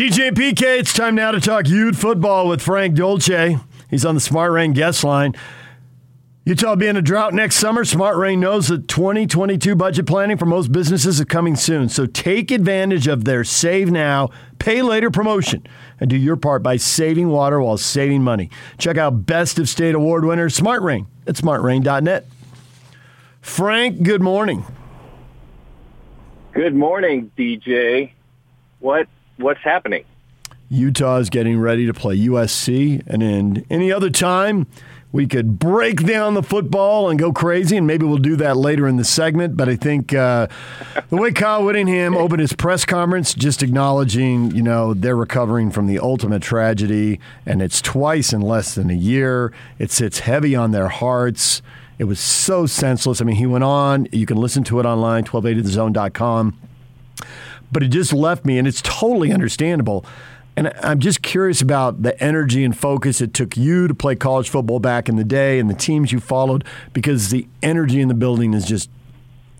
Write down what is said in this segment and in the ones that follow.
DJ PK, it's time now to talk Ute football with Frank Dolce. He's on the Smart Rain guest line. Utah being a drought next summer, Smart Rain knows that 2022 budget planning for most businesses is coming soon. So take advantage of their save now, pay later promotion and do your part by saving water while saving money. Check out Best of State Award winner Smart Rain at smartrain.net. Frank, good morning. Good morning, DJ. What what's happening? Utah is getting ready to play USC, and in any other time, we could break down the football and go crazy, and maybe we'll do that later in the segment. But I think uh, the way Kyle Whittingham opened his press conference, just acknowledging, you know, they're recovering from the ultimate tragedy, and it's twice in less than a year. It sits heavy on their hearts. It was so senseless. I mean, he went on. You can listen to it online, 1280thezone.com. But it just left me, and it's totally understandable. And I'm just curious about the energy and focus it took you to play college football back in the day and the teams you followed because the energy in the building is just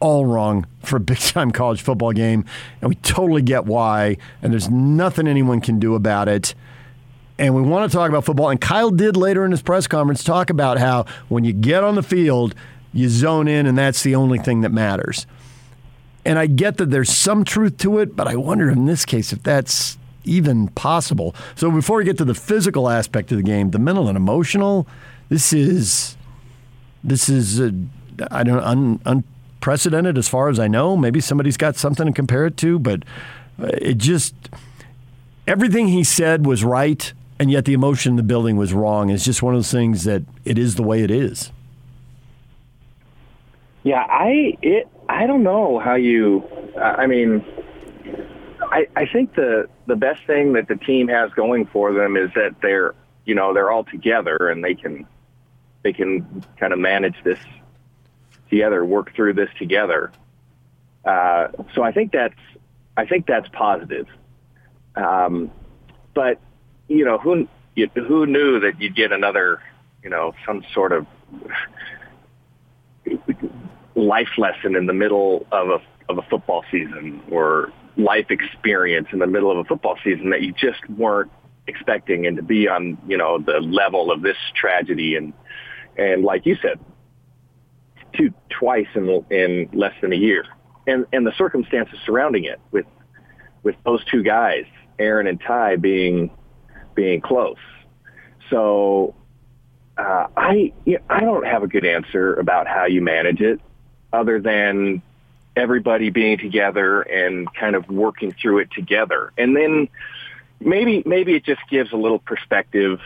all wrong for a big time college football game. And we totally get why. And there's nothing anyone can do about it. And we want to talk about football. And Kyle did later in his press conference talk about how when you get on the field, you zone in, and that's the only thing that matters. And I get that there's some truth to it, but I wonder in this case if that's even possible. So before we get to the physical aspect of the game, the mental and emotional, this is this is uh, I don't un, unprecedented as far as I know. Maybe somebody's got something to compare it to, but uh, it just everything he said was right, and yet the emotion in the building was wrong. It's just one of those things that it is the way it is. Yeah, I it I don't know how you. I mean, I, I think the the best thing that the team has going for them is that they're you know they're all together and they can they can kind of manage this together, work through this together. Uh, so I think that's I think that's positive. Um, but you know who you, who knew that you'd get another you know some sort of life lesson in the middle of a of a football season or life experience in the middle of a football season that you just weren't expecting and to be on, you know, the level of this tragedy and and like you said, two twice in in less than a year. And and the circumstances surrounding it with with those two guys, Aaron and Ty being being close. So uh, I you know, I don't have a good answer about how you manage it other than everybody being together and kind of working through it together. And then maybe maybe it just gives a little perspective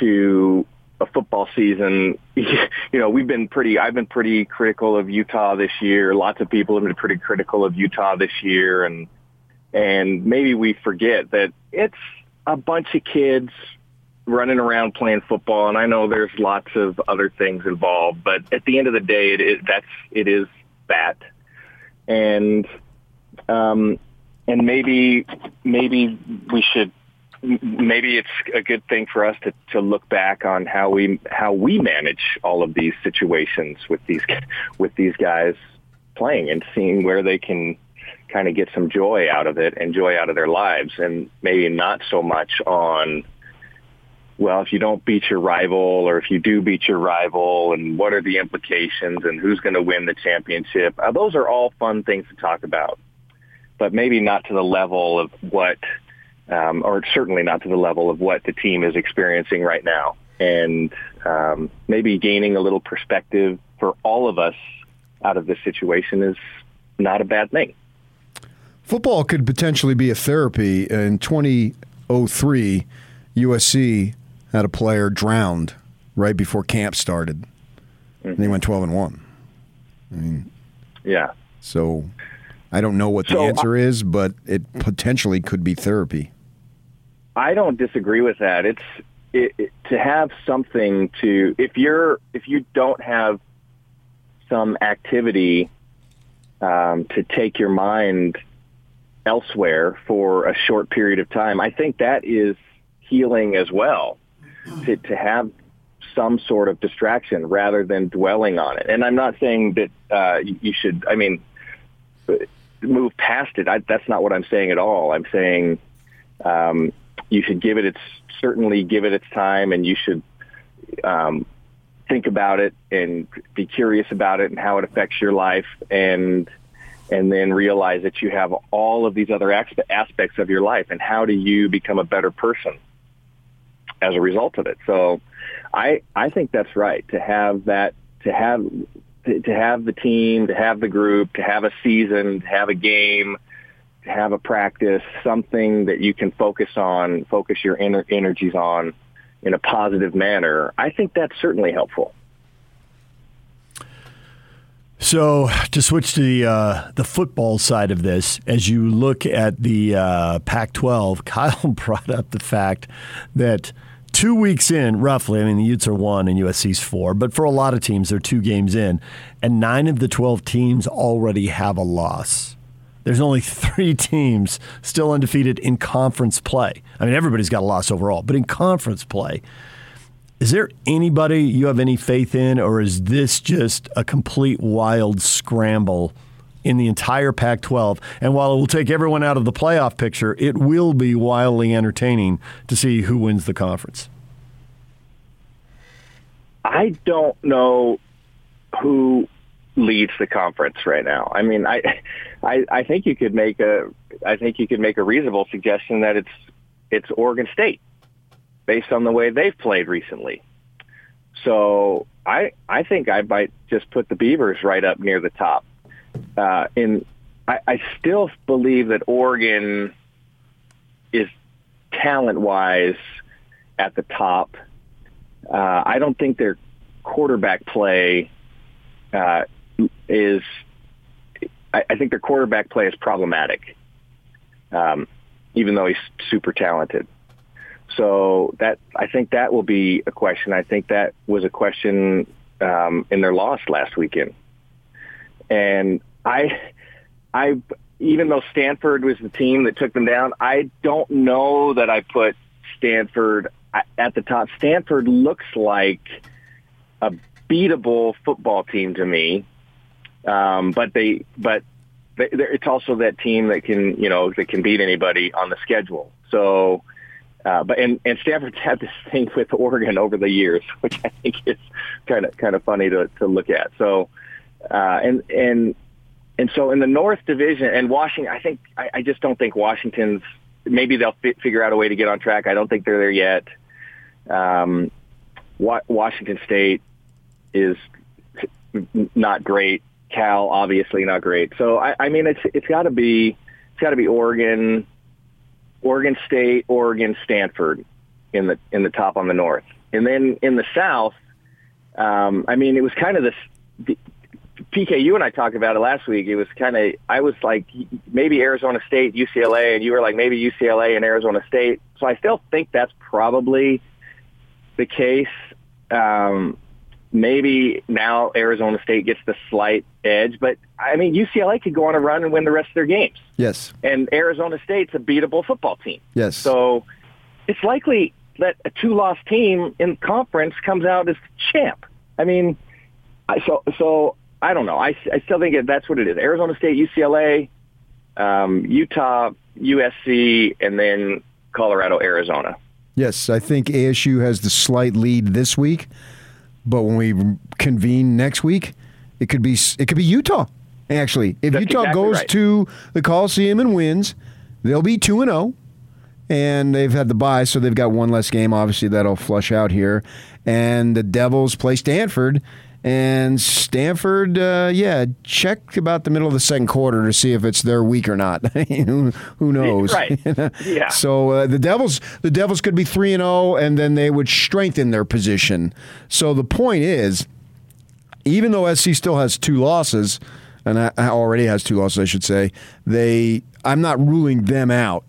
to a football season. You know, we've been pretty I've been pretty critical of Utah this year. Lots of people have been pretty critical of Utah this year and and maybe we forget that it's a bunch of kids running around playing football and I know there's lots of other things involved, but at the end of the day it is that's it is that. And um, and maybe maybe we should maybe it's a good thing for us to, to look back on how we how we manage all of these situations with these with these guys playing and seeing where they can kind of get some joy out of it and joy out of their lives and maybe not so much on well, if you don't beat your rival or if you do beat your rival and what are the implications and who's going to win the championship, uh, those are all fun things to talk about, but maybe not to the level of what, um, or certainly not to the level of what the team is experiencing right now. And um, maybe gaining a little perspective for all of us out of this situation is not a bad thing. Football could potentially be a therapy. In 2003, USC had a player drowned right before camp started, mm-hmm. and he went twelve and one. I mean, yeah. So I don't know what the so, answer is, but it potentially could be therapy. I don't disagree with that. It's it, it, to have something to if you're if you don't have some activity um, to take your mind elsewhere for a short period of time. I think that is healing as well to, to have some sort of distraction rather than dwelling on it. And I'm not saying that uh, you should, I mean, move past it. I, that's not what I'm saying at all. I'm saying Um, you should give it its certainly give it its time, and you should um, think about it and be curious about it and how it affects your life, and and then realize that you have all of these other aspects of your life, and how do you become a better person as a result of it. So, I I think that's right to have that to have to have the team, to have the group, to have a season, to have a game, to have a practice, something that you can focus on, focus your inner energies on in a positive manner. I think that's certainly helpful. So to switch to the uh, the football side of this, as you look at the uh, Pac-12, Kyle brought up the fact that two weeks in, roughly, I mean, the Utes are one and USC's four, but for a lot of teams, they're two games in, and nine of the 12 teams already have a loss. There's only three teams still undefeated in conference play. I mean, everybody's got a loss overall, but in conference play, is there anybody you have any faith in, or is this just a complete wild scramble in the entire Pac 12. And while it will take everyone out of the playoff picture, it will be wildly entertaining to see who wins the conference. I don't know who leads the conference right now. I mean, I, I, I think you could make a, I think you could make a reasonable suggestion that it's, it's Oregon State, based on the way they've played recently. So I, I think I might just put the Beavers right up near the top uh, in I, I still believe that Oregon is talent wise at the top. Uh, I don't think their quarterback play uh, is. I, I think their quarterback play is problematic, um, even though he's super talented. So that I think that will be a question. I think that was a question um, in their loss last weekend. And I, I, even though Stanford was the team that took them down, I don't know that I put Stanford at the top. Stanford looks like a beatable football team to me, um, but they, but they, it's also that team that can, you know, that can beat anybody on the schedule. So, uh, but and, and Stanford's had this thing with Oregon over the years, which I think is kind of kind of funny to to look at. So, uh, and and and so in the North Division and Washington, I think I, I just don't think Washington's. Maybe they'll fi- figure out a way to get on track. I don't think they're there yet. Um, wa- Washington State is not great. Cal obviously not great. So I, I mean, it's it's got to be it's got to be Oregon, Oregon State, Oregon, Stanford in the in the top on the North, and then in the South. Um, I mean, it was kind of this PK, you and I talked about it last week. It was kind of, I was like, maybe Arizona State, UCLA, and you were like, maybe UCLA and Arizona State. So I still think that's probably the case. Um, maybe now Arizona State gets the slight edge, but I mean, UCLA could go on a run and win the rest of their games. Yes. And Arizona State's a beatable football team. Yes. So it's likely that a two-loss team in conference comes out as champ. I mean, so so I don't know. I, I still think that's what it is. Arizona State, UCLA, um, Utah, USC, and then Colorado, Arizona. Yes, I think ASU has the slight lead this week, but when we convene next week, it could be it could be Utah. Actually, if That's Utah exactly goes right. to the Coliseum and wins, they'll be two and zero, and they've had the bye, so they've got one less game. Obviously, that'll flush out here, and the Devils play Stanford. And Stanford, uh, yeah, check about the middle of the second quarter to see if it's their week or not. who, who knows? Right. Yeah. So uh, the Devils, the Devils could be three and zero, and then they would strengthen their position. So the point is, even though SC still has two losses, and I, I already has two losses, I should say, they, I'm not ruling them out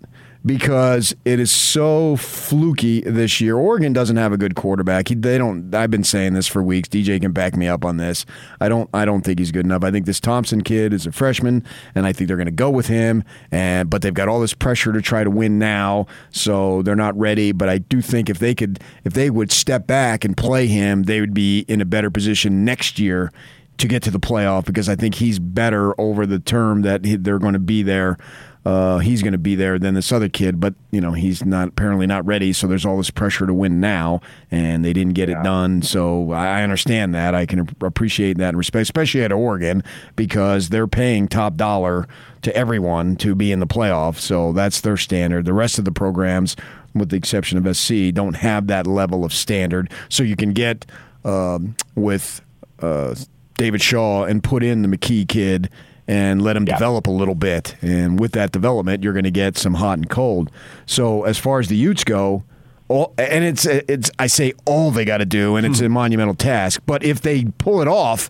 because it is so fluky this year. Oregon doesn't have a good quarterback. He, they don't. I've been saying this for weeks. DJ can back me up on this. I don't. I don't think he's good enough. I think this Thompson kid is a freshman, and I think they're going to go with him. And but they've got all this pressure to try to win now, so they're not ready. But I do think if they could, if they would step back and play him, they would be in a better position next year to get to the playoff because I think he's better over the term that they're going to be there uh, he's going to be there than this other kid, but you know he's not apparently not ready. So there's all this pressure to win now, and they didn't get yeah. it done. So I understand that. I can appreciate that and respect, especially at Oregon, because they're paying top dollar to everyone to be in the playoff. So that's their standard. The rest of the programs, with the exception of SC, don't have that level of standard. So you can get um, with uh, David Shaw and put in the McKee kid and let them yeah. develop a little bit. And with that development, you're going to get some hot and cold. So as far as the Utes go, all, and it's it's I say all they got to do, and it's a hmm. monumental task. But if they pull it off,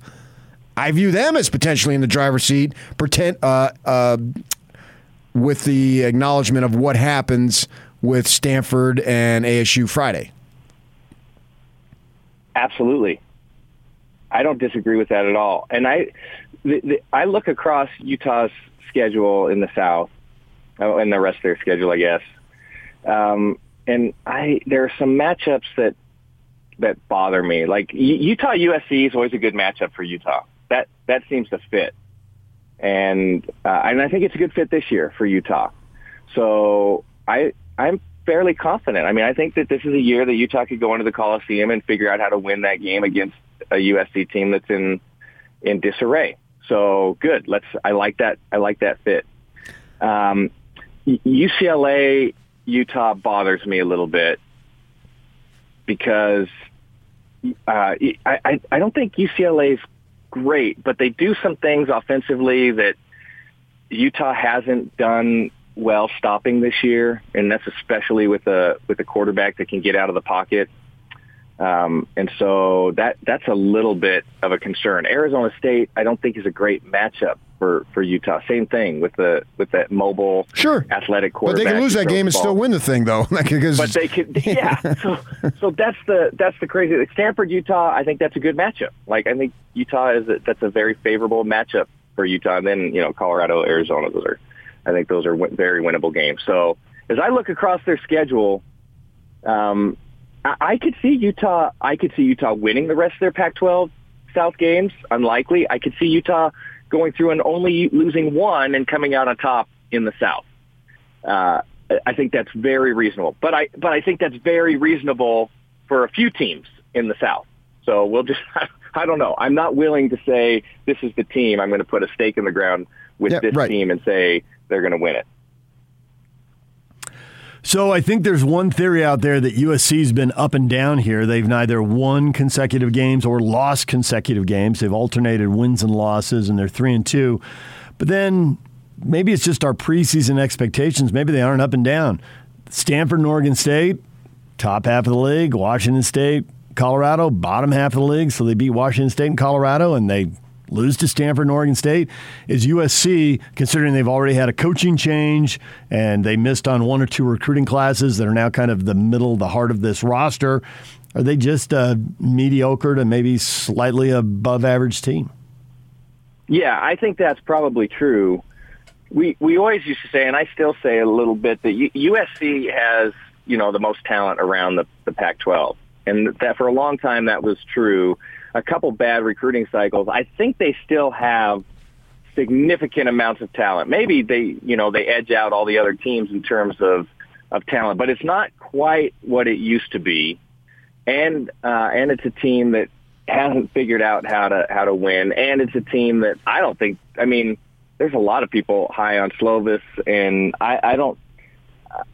I view them as potentially in the driver's seat. Pretend uh, uh, with the acknowledgement of what happens with Stanford and ASU Friday. Absolutely, I don't disagree with that at all. And I the, the, I look across Utah's schedule in the South, oh, and the rest of their schedule, I guess. Um, and I there are some matchups that that bother me. Like Utah USC is always a good matchup for Utah. That that seems to fit, and uh, and I think it's a good fit this year for Utah. So I I'm fairly confident. I mean, I think that this is a year that Utah could go into the Coliseum and figure out how to win that game against a USC team that's in in disarray. So good. Let's. I like that. I like that fit. Um, UCLA Utah bothers me a little bit because uh, I, I I don't think UCLA is great, but they do some things offensively that Utah hasn't done well stopping this year, and that's especially with a with a quarterback that can get out of the pocket. Um, and so that that's a little bit of a concern. Arizona State, I don't think is a great matchup for, for Utah. Same thing with the with that mobile, sure, athletic quarterback. But they can lose that game and still win the thing, though. because but they can, yeah. so so that's the that's the crazy. Stanford, Utah. I think that's a good matchup. Like I think Utah is a, that's a very favorable matchup for Utah. And then you know Colorado, Arizona. Those are, I think those are very winnable games. So as I look across their schedule. Um, I could see Utah. I could see Utah winning the rest of their Pac-12 South games. Unlikely. I could see Utah going through and only losing one and coming out on top in the South. Uh, I think that's very reasonable. But I but I think that's very reasonable for a few teams in the South. So we'll just I don't know. I'm not willing to say this is the team. I'm going to put a stake in the ground with yeah, this right. team and say they're going to win it. So I think there's one theory out there that USC's been up and down here. They've neither won consecutive games or lost consecutive games. They've alternated wins and losses, and they're three and two. But then maybe it's just our preseason expectations. Maybe they aren't up and down. Stanford and Oregon State, top half of the league. Washington State, Colorado, bottom half of the league. So they beat Washington State and Colorado, and they lose to Stanford and Oregon State? Is USC, considering they've already had a coaching change and they missed on one or two recruiting classes that are now kind of the middle, the heart of this roster, are they just a mediocre to maybe slightly above average team? Yeah, I think that's probably true. We we always used to say, and I still say a little bit that USC has you know the most talent around the, the Pac-12, and that for a long time that was true a couple bad recruiting cycles, I think they still have significant amounts of talent. Maybe they, you know, they edge out all the other teams in terms of of talent, but it's not quite what it used to be. And uh, and it's a team that hasn't figured out how to how to win, and it's a team that I don't think. I mean, there's a lot of people high on Slovis, and I, I don't.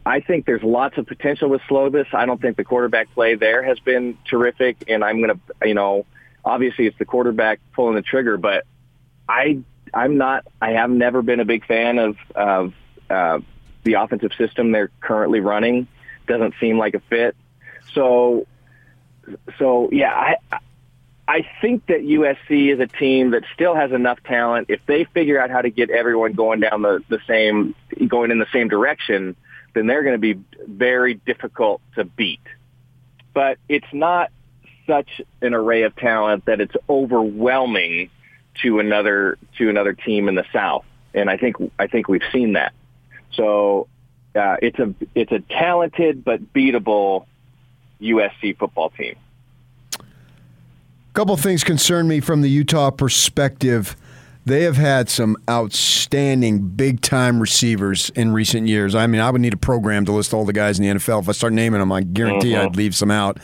I think there's lots of potential with Slovis. I don't think the quarterback play there has been terrific, and I'm going to, you know, obviously it's the quarterback pulling the trigger, but I I'm not I have never been a big fan of of uh, the offensive system they're currently running. Doesn't seem like a fit. So so yeah, I I think that USC is a team that still has enough talent. If they figure out how to get everyone going down the, the same going in the same direction, then they're going to be very difficult to beat. But it's not such an array of talent that it's overwhelming to another to another team in the South, and I think I think we've seen that. So uh, it's a it's a talented but beatable USC football team. A couple things concern me from the Utah perspective. they have had some outstanding big time receivers in recent years. I mean, I would need a program to list all the guys in the NFL. If I start naming them, I guarantee Mhm. I'd leave some out.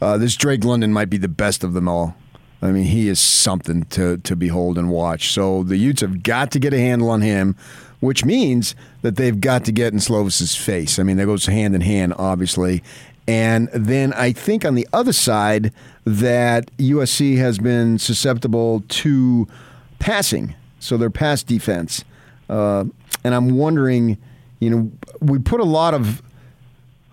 Uh, this Drake London might be the best of them all. I mean, he is something to, to behold and watch. So the Utes have got to get a handle on him, which means that they've got to get in Slovis's face. I mean, that goes hand in hand, obviously. And then I think on the other side that USC has been susceptible to passing, so their pass defense. Uh, and I'm wondering, you know, we put a lot of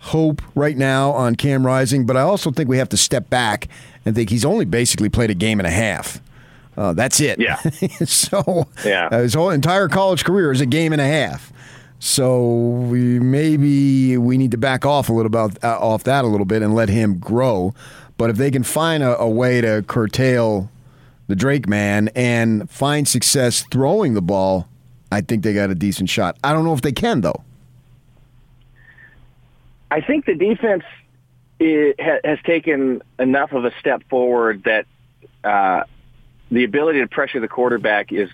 hope right now on Cam Rising, but I also think we have to step back and think he's only basically played a game and a half. Uh, that's it. Yeah. so Yeah. uh, his whole entire college career is a game and a half. So we, maybe we need to back off a little about uh, off that a little bit and let him grow. But if they can find a, a way to curtail the Drake man and find success throwing the ball, I think they got a decent shot. I don't know if they can though. I think the defense has taken enough of a step forward that uh, the ability to pressure the quarterback is,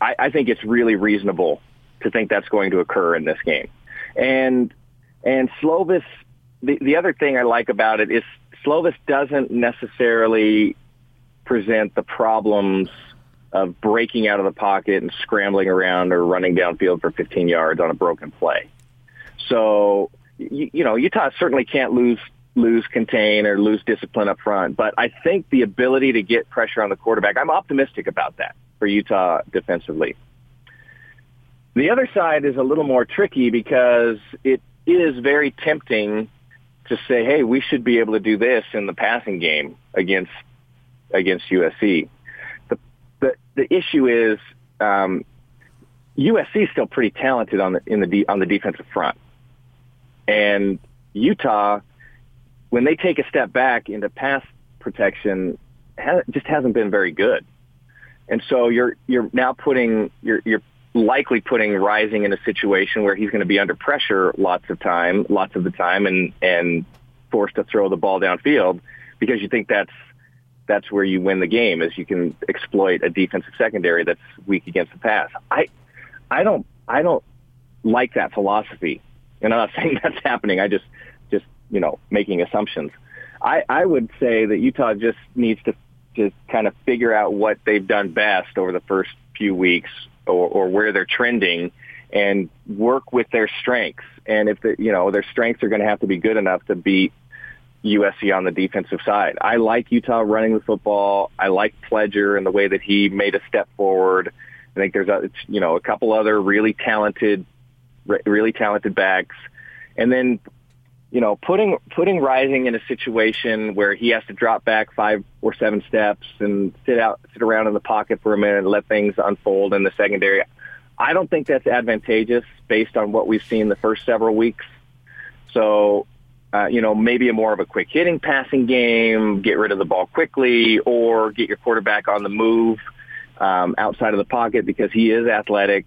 I, I think it's really reasonable to think that's going to occur in this game. And and Slovis, the, the other thing I like about it is Slovis doesn't necessarily present the problems of breaking out of the pocket and scrambling around or running downfield for 15 yards on a broken play. So, you, you know, Utah certainly can't lose lose contain or lose discipline up front, but I think the ability to get pressure on the quarterback, I'm optimistic about that for Utah defensively. The other side is a little more tricky because it is very tempting to say, "Hey, we should be able to do this in the passing game against against USC." The the the issue is um, USC is still pretty talented on the in the de- on the defensive front, and Utah, when they take a step back into pass protection, just hasn't been very good. And so you're you're now putting you're you're likely putting Rising in a situation where he's going to be under pressure lots of time, lots of the time, and and forced to throw the ball downfield because you think that's that's where you win the game is you can exploit a defensive secondary that's weak against the pass. I I don't I don't like that philosophy. And I'm not saying that's happening. I just just, you know, making assumptions. I, I would say that Utah just needs to to kind of figure out what they've done best over the first few weeks or, or where they're trending and work with their strengths. And if the, you know, their strengths are going to have to be good enough to beat USC on the defensive side. I like Utah running the football. I like Pledger and the way that he made a step forward. I think there's a, you know, a couple other really talented, really talented backs. And then, you know, putting, putting Rising in a situation where he has to drop back five or seven steps and sit out, sit around in the pocket for a minute and let things unfold in the secondary. I don't think that's advantageous based on what we've seen the first several weeks. So, uh, you know, maybe a more of a quick hitting passing game, get rid of the ball quickly, or get your quarterback on the move um, outside of the pocket because he is athletic.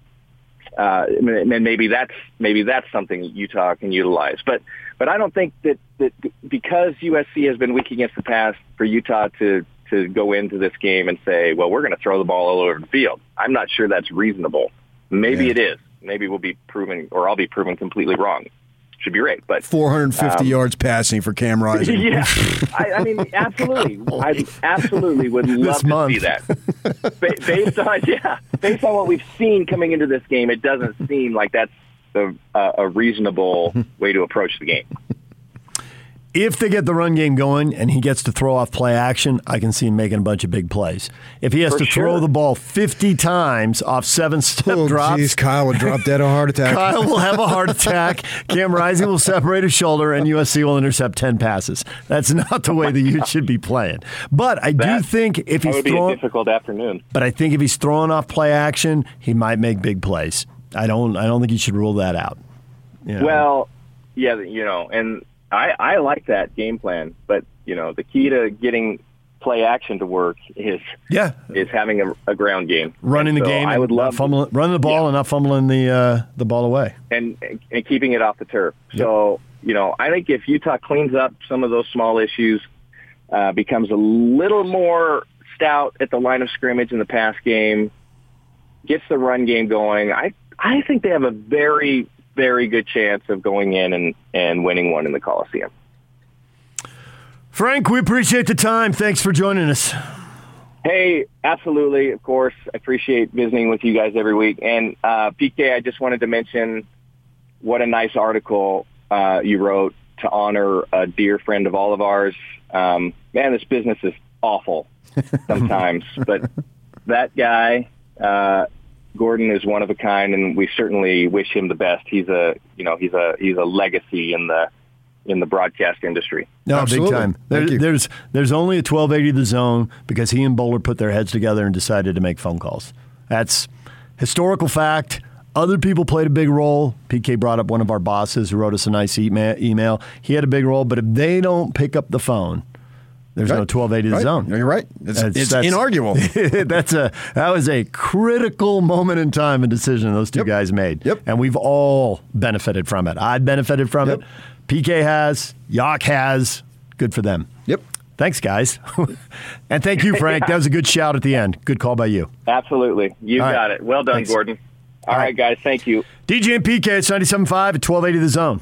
Uh, and maybe that's maybe that's something Utah can utilize. But but I don't think that, that because USC has been weak against the pass for Utah to to go into this game and say, well, we're going to throw the ball all over the field. I'm not sure that's reasonable. Maybe Yeah. it is. Maybe we'll be proven, or I'll be proven completely wrong. Should be right, but 450 Um, yards passing for Cam Rising. yeah, I, I mean, absolutely. I absolutely would love This to month. see that. Ba- based on yeah, based on what we've seen coming into this game, it doesn't seem like that's the, uh, a reasonable way to approach the game. If they get the run game going and he gets to throw off play action, I can see him making a bunch of big plays. If he has For to throw the ball 50 times off seven step Oh, drops, geez, Kyle would drop dead of a heart attack. Kyle will have a heart attack. Cam Rising will separate his shoulder, and USC will intercept 10 passes. That's not the way the Utes should be playing. But I do think if That he's would be a throwing, difficult afternoon. but I think if he's throwing off play action, he might make big plays. I don't. I don't think you should rule that out. You know? Well, yeah, you know, and I, I like that game plan, but you know, the key to getting play action to work is yeah, is having a, a ground game, running the game. I would love to- running the ball Yeah. and not fumbling the uh, the ball away. and and keeping it off the turf. So you know, I think if Utah cleans up some of those small issues, uh, becomes a little more stout at the line of scrimmage in the pass game, gets the run game going, I I think they have a very very good chance of going in and and winning one in the Coliseum. Frank, we appreciate the time. Thanks for joining us. Hey, absolutely. Of course, I appreciate visiting with you guys every week. And uh, PK, I just wanted to mention what a nice article uh, you wrote to honor a dear friend of all of ours. Um, man, this business is awful sometimes, but that guy, uh, Gordon, is one of a kind, and we certainly wish him the best. He's a, you know, he's a he's a legacy in the in the broadcast industry. No, Absolutely. big time. There, Thank you. there's there's only a 1280 the zone because he and Bowler put their heads together and decided to make phone calls. That's historical fact. Other people played a big role. PK brought up one of our bosses who wrote us a nice email. He had a big role, but if they don't pick up the phone, there's no 1280 Right. zone. No, You're right. It's, That's- it's that's- inarguable. that's a that was a critical moment in time and decision those two Yep. guys made. Yep. And we've all benefited from it. I benefited from Yep. it. PK has. Yak has. Good for them. Yep. Thanks, guys. and thank you, Frank. That was a good shout at the end. Good call by you. Absolutely, you All right. got it. Well done, Thanks. Gordon. All All right, right. guys. Thank you. DJ and PK, it's 97.5 at 1280 The Zone.